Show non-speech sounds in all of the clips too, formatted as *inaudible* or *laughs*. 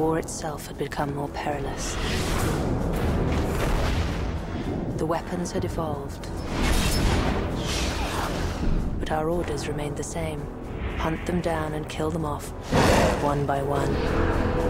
war itself had become more perilous. The weapons had evolved. But our orders remained the same hunt them down and kill them off, one by one.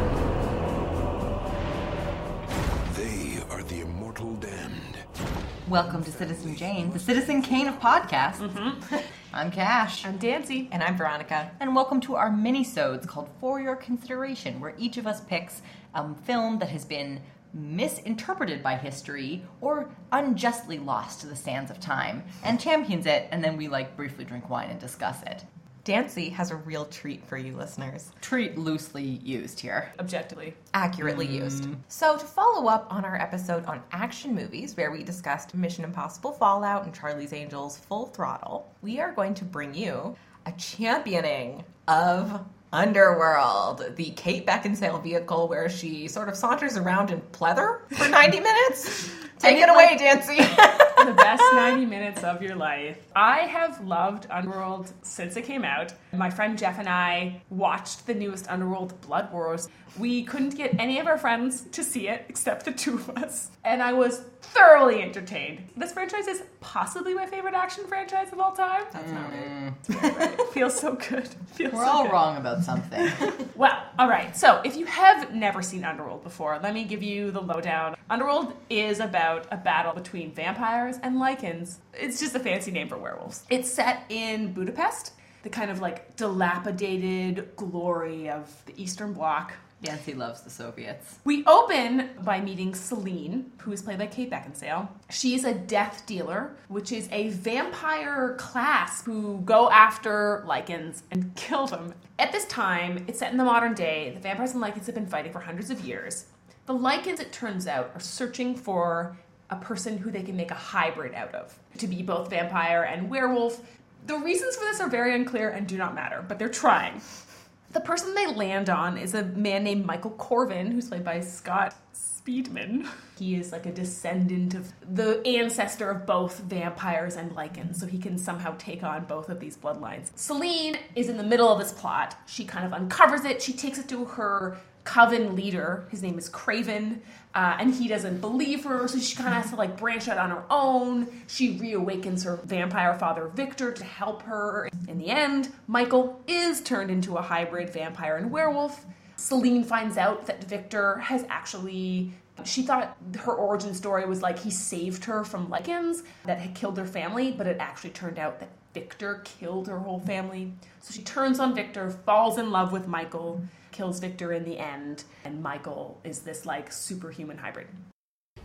Welcome to Citizen Jane, the Citizen Kane of podcasts. Mm-hmm. I'm Cash. I'm Dancy. And I'm Veronica. And welcome to our mini-sodes called For Your Consideration, where each of us picks a film that has been misinterpreted by history or unjustly lost to the sands of time and champions it, and then we like briefly drink wine and discuss it. Dancy has a real treat for you listeners. Treat loosely used here. Objectively. Accurately mm. used. So, to follow up on our episode on action movies, where we discussed Mission Impossible Fallout and Charlie's Angels Full Throttle, we are going to bring you a championing of Underworld, the Kate Beckinsale vehicle where she sort of saunters around in pleather for 90 minutes. *laughs* Take it away, Dancy. *laughs* the best *laughs* 90 minutes of your life. I have loved Underworld since it came out. My friend Jeff and I watched the newest Underworld Blood Wars. We couldn't get any of our friends to see it except the two of us. And I was thoroughly entertained. This franchise is possibly my favorite action franchise of all time. That's not right. Mm. *laughs* It feels so good. Feels We're so all good. wrong about something. *laughs* *laughs* Well, all right. So, if you have never seen Underworld before, let me give you the lowdown. Underworld is about a battle between vampires and lycans. It's just a fancy name for werewolves. It's set in Budapest, the kind of like dilapidated glory of the Eastern Bloc. Dancy loves the Soviets. We open by meeting Selene, who is played by Kate Beckinsale. She's a death dealer, which is a vampire class who go after lycans and kill them. At this time, it's set in the modern day. The vampires and lycans have been fighting for hundreds of years. The lycans, it turns out, are searching for a person who they can make a hybrid out of to be both vampire and werewolf. The reasons for this are very unclear and do not matter, but they're trying. The person they land on is a man named Michael Corvin, who's played by Scott Speedman. He is like a descendant of the ancestor of both vampires and lycans, so he can somehow take on both of these bloodlines. Selene is in the middle of this plot. She kind of uncovers it. She takes it to her coven leader. His name is Kraven, uh, and he doesn't believe her, so she kind of has to like branch out on her own. She reawakens her vampire father Viktor to help her. In the end, Michael is turned into a hybrid vampire and werewolf. Selene finds out that Viktor has actually. She thought her origin story was like he saved her from lycans that had killed her family, but it actually turned out that Viktor killed her whole family. So she turns on Viktor, falls in love with Michael, kills Viktor in the end, and Michael is this like superhuman hybrid.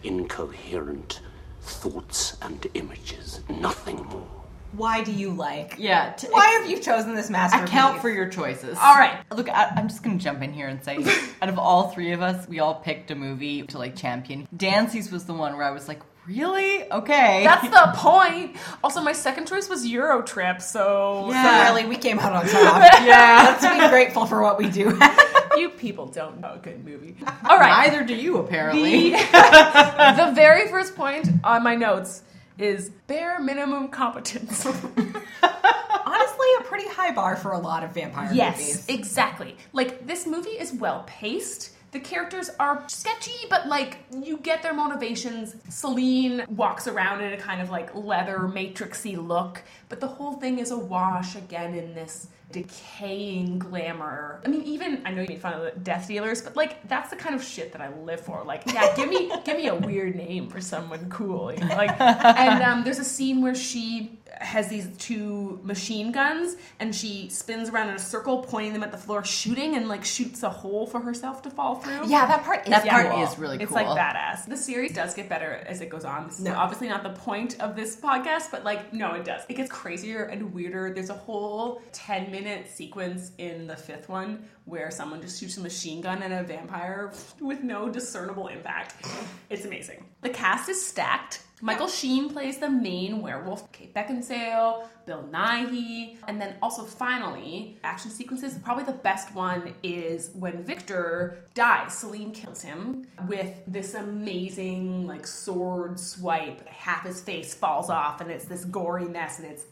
Incoherent thoughts and images, nothing more. Why do you like? Yeah. To Why have you chosen this masterpiece? account for your choices. All right. Look, I, I'm just gonna jump in here and say, *laughs* out of all three of us, we all picked a movie to like champion. Dancy's was the one where I was like, really? Okay. That's the point. Also, my second choice was Euro Trip, so So really, we came out on top. *laughs* yeah. Let's be grateful for what we do. *laughs* you people don't know a good movie. All right. Neither do you, apparently. The, *laughs* the very first point on my notes is bare minimum competence. Honestly, a pretty high bar for a lot of vampire yes, movies. exactly. Like this movie is well paced. The characters are sketchy, but like you get their motivations. Selene walks around in a kind of like leather matrixy look, but the whole thing is a wash again in this decaying glamour. I mean, even I know you made fun of the death dealers, but like that's the kind of shit that I live for. Like, yeah, give me *laughs* give me a weird name for someone cool. you know, Like, *laughs* and um, there's a scene where she has these two machine guns and she spins around in a circle pointing them at the floor shooting and like shoots a hole for herself to fall through Yeah, that part is That part cool. is really cool it's like badass. The series does get better as it goes on. This is No. obviously not the point of this podcast, but like, no, it does. It gets crazier and weirder. There's a whole 10 minute sequence in the fifth one where someone just shoots a machine gun at a vampire with no discernible impact. It's amazing. The cast is stacked. Michael Sheen plays the main werewolf, Kate Beckinsale, Bill Nighy, and then also finally, action sequences. Probably the best one is when Viktor dies. Selene kills him with this amazing like sword swipe. Half his face falls off, and it's this gory mess, and it's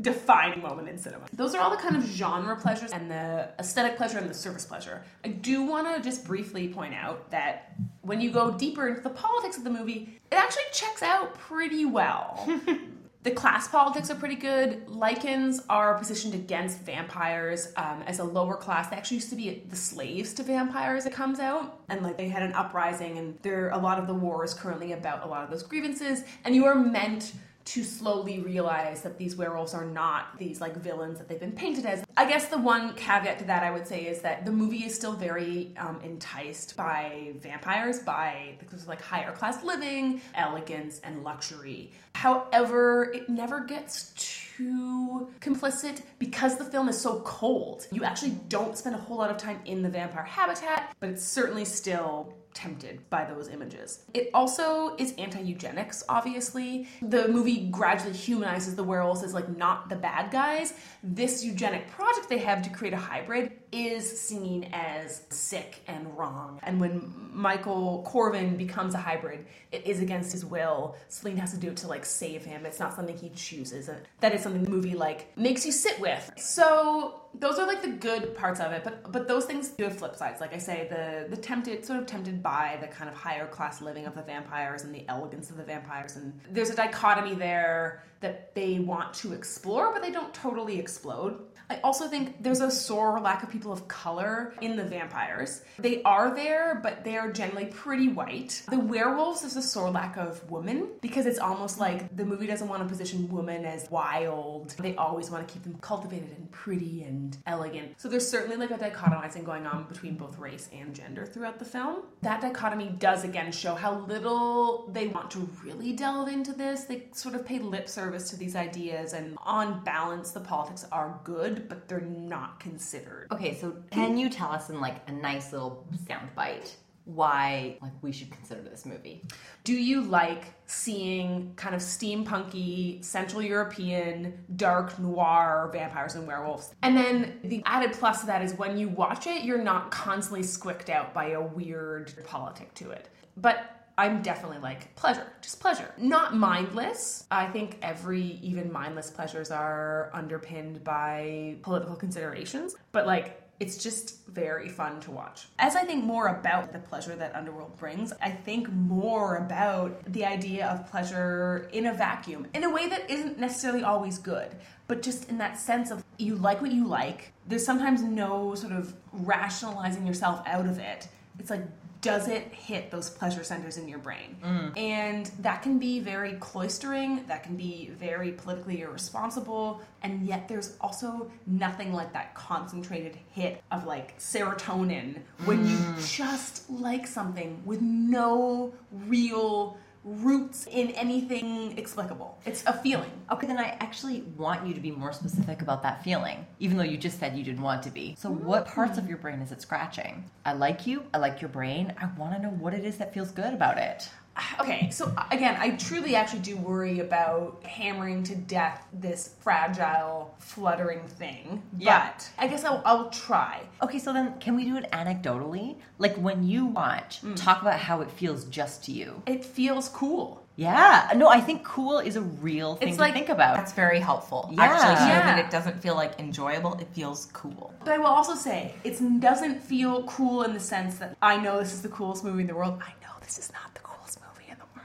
defining moment in cinema. Those are all the kind of genre pleasures and the aesthetic pleasure and the service pleasure. I do want to just briefly point out that when you go deeper into the politics of the movie, it actually checks out pretty well. *laughs* The class politics are pretty good. Lycans are positioned against vampires um, as a lower class. They actually used to be the slaves to vampires. It comes out, and like they had an uprising, and there a lot of the war is currently about a lot of those grievances. And you are meant to slowly realize that these werewolves are not these like villains that they've been painted as. I guess the one caveat to that I would say is that the movie is still very um, enticed by vampires, by because like higher class living, elegance, and luxury. However, it never gets too complicit because the film is so cold. You actually don't spend a whole lot of time in the vampire habitat, but it's certainly still tempted by those images. It also is anti-eugenics, obviously. The movie gradually humanizes the werewolves as like not the bad guys. This eugenic project they have to create a hybrid is seen as sick and wrong. And when Michael Corvin becomes a hybrid, it is against his will. Selene has to do it to like save him. It's not something he chooses. That is something the movie like makes you sit with. So those are like the good parts of it, but but those things do have flip sides. Like I say, the the tempted sort of tempted by the kind of higher class living of the vampires and the elegance of the vampires, and there's a dichotomy there that they want to explore, but they don't totally explode. I also think there's a sore lack of people of color in the vampires. They are there, but they are generally pretty white. The werewolves, is a sore lack of women because it's almost like the movie doesn't want to position women as wild. They always want to keep them cultivated and pretty and elegant. So there's certainly like a dichotomizing going on between both race and gender throughout the film. That dichotomy does again show how little they want to really delve into this. They sort of pay lip service to these ideas, and on balance, the politics are good but they're not considered. Okay, so can you tell us in like a nice little soundbite why like we should consider this movie? Do you like seeing kind of steampunky Central European dark noir vampires and werewolves? And then the added plus to that is when you watch it, you're not constantly squicked out by a weird politic to it. But I'm definitely like pleasure, just pleasure. Not mindless. I think every even mindless pleasures are underpinned by political considerations, but like it's just very fun to watch. As I think more about the pleasure that Underworld brings, I think more about the idea of pleasure in a vacuum, in a way that isn't necessarily always good, but just in that sense of you like what you like. There's sometimes no sort of rationalizing yourself out of it. It's like, does it hit those pleasure centers in your brain? Mm. And that can be very cloistering, that can be very politically irresponsible, and yet there's also nothing like that concentrated hit of like serotonin when mm. you just like something with no real roots in anything explicable. It's a feeling. Okay, then I actually want you to be more specific about that feeling, even though you just said you didn't want to be. So, mm-hmm. what parts of your brain is it scratching? I like you. I like your brain. I want to know what it is that feels good about it *sighs* okay, so again, I truly actually do worry about hammering to death this fragile, fluttering thing. Yeah. But I guess I'll, I'll try. Okay, so then can we do it anecdotally? Like when you watch, mm. talk about how it feels just to you. It feels cool. Yeah. No, I think cool is a real thing it's to like, think about. That's very helpful. Yeah. Actually, so yeah. that it doesn't feel like enjoyable, it feels cool. But I will also say, it doesn't feel cool in the sense that I know this is the coolest movie in the world. I know this is not the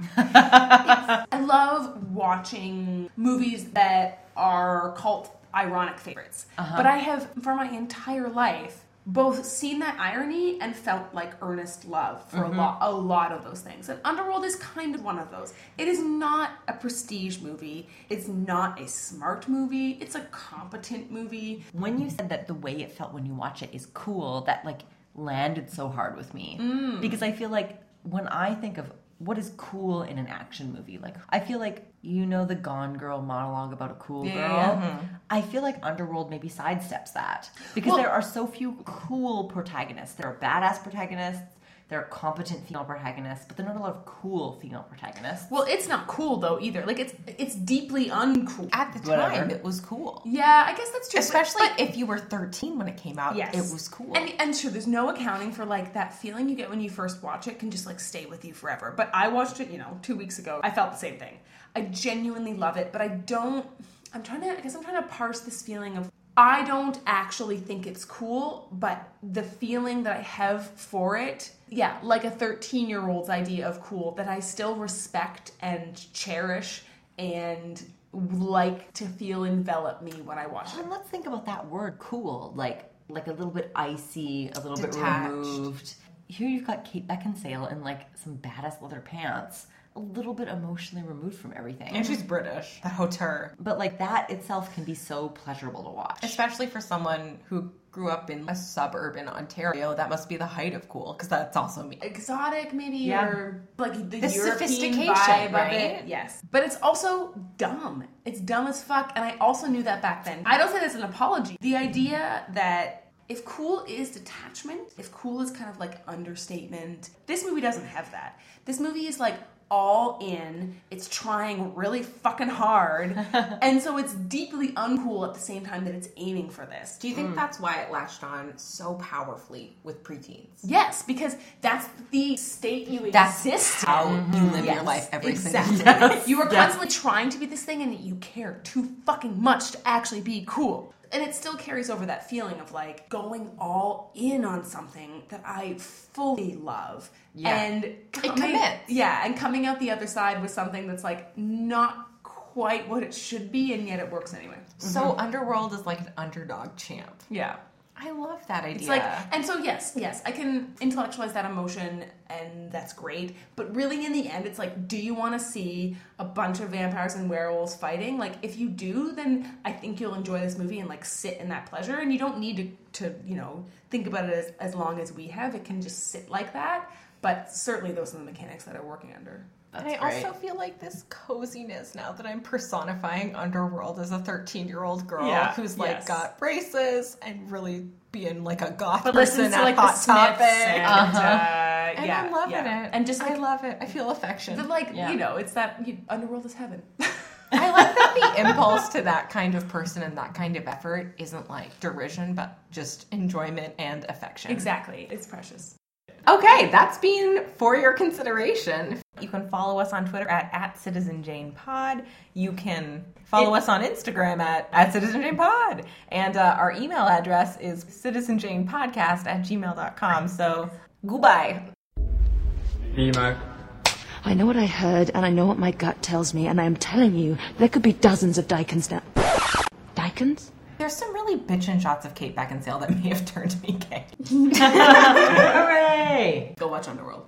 *laughs* I love watching movies that are cult ironic favorites. Uh-huh. But I have, for my entire life, both seen that irony and felt like earnest love for mm-hmm. a lot a lot of those things. And Underworld is kind of one of those. It is not a prestige movie. It's not a smart movie. It's a competent movie. When you said that the way it felt when you watch it is cool, that like landed so hard with me. Mm. Because I feel like when I think of what is cool in an action movie? Like, I feel like you know the Gone Girl monologue about a cool girl. Yeah. Mm-hmm. I feel like Underworld maybe sidesteps that because well, there are so few cool protagonists. There are badass protagonists. There are competent female protagonists, but there are not a lot of cool female protagonists. Well, it's not cool though either. Like it's it's deeply uncool. At the time, Whatever. it was cool. Yeah, I guess that's true. Especially but, if you were 13 when it came out. Yes. it was cool. And and sure, there's no accounting for like that feeling you get when you first watch it can just like stay with you forever. But I watched it, you know, two weeks ago. I felt the same thing. I genuinely love it, but I don't. I'm trying to I guess I'm trying to parse this feeling of I don't actually think it's cool, but the feeling that I have for it, yeah, like a 13 year old's idea of cool that I still respect and cherish and like to feel envelop me when I watch oh, it. And let's think about that word cool, like like a little bit icy, a little Detached. bit removed. Here you've got Kate Beckinsale in like some badass leather pants, a little bit emotionally removed from everything. And she's British. That hauteur. but like that itself can be so pleasurable to watch. Especially for someone who grew up in a suburb in Ontario, that must be the height of cool, because that's also me. exotic maybe Yeah. or like the, The European sophistication, vibe right? of it. Yes. But it's also dumb. It's dumb as fuck and I also knew that back then. I don't say this as an apology. The idea that if cool is detachment, if cool is kind of like understatement, this movie doesn't have that. This movie is like all in. It's trying really fucking hard. *laughs* and so it's deeply uncool at the same time that it's aiming for this. Do you think mm. that's why it latched on so powerfully with preteens? Yes, because that's the state you That's exist in. how you live your life every exactly. single day. You are *laughs* constantly trying to be this thing, and you care too fucking much to actually be cool. And it still carries over that feeling of like going all in on something that I fully love, Yeah. and coming, yeah, and coming out the other side with something that's like not quite what it should be, and yet it works anyway. So mm-hmm. Underworld is like an underdog champ. Yeah. I love that idea. It's like, and so yes, yes, I can intellectualize that emotion, and that's great. But really, in the end, it's like, do you want to see a bunch of vampires and werewolves fighting? Like, if you do, then I think you'll enjoy this movie and like sit in that pleasure. And you don't need to, to you know, think about it as, as long as we have. It can just sit like that. But certainly, those are the mechanics that are working under. And I also feel like this coziness now that I'm personifying Underworld as a 13 year old girl Yeah, who's like yes. got braces and really being like a goth But person listen to at like Hot the Topic. and, uh, And yeah, I'm loving yeah. it. And just I love it. I feel affection. the, like Yeah. you know, it's that you, Underworld is heaven. *laughs* I like that the *laughs* impulse to that kind of person and that kind of effort isn't like derision, but just enjoyment and affection. exactly, it's precious. Okay, that's been for your consideration. You can follow us on Twitter at, at CitizenJanePod. You can follow us on Instagram at, at CitizenJanePod. And uh, our email address is citizenjanepodcast at gmail.com. So, goodbye. Emo. I know what I heard, and I know what my gut tells me, and I'm telling you, there could be dozens of Lycans now. Lycans? There's some really bitchin' shots of Kate Beckinsale that may have turned me gay. *laughs* *laughs* Hooray! Go watch Underworld.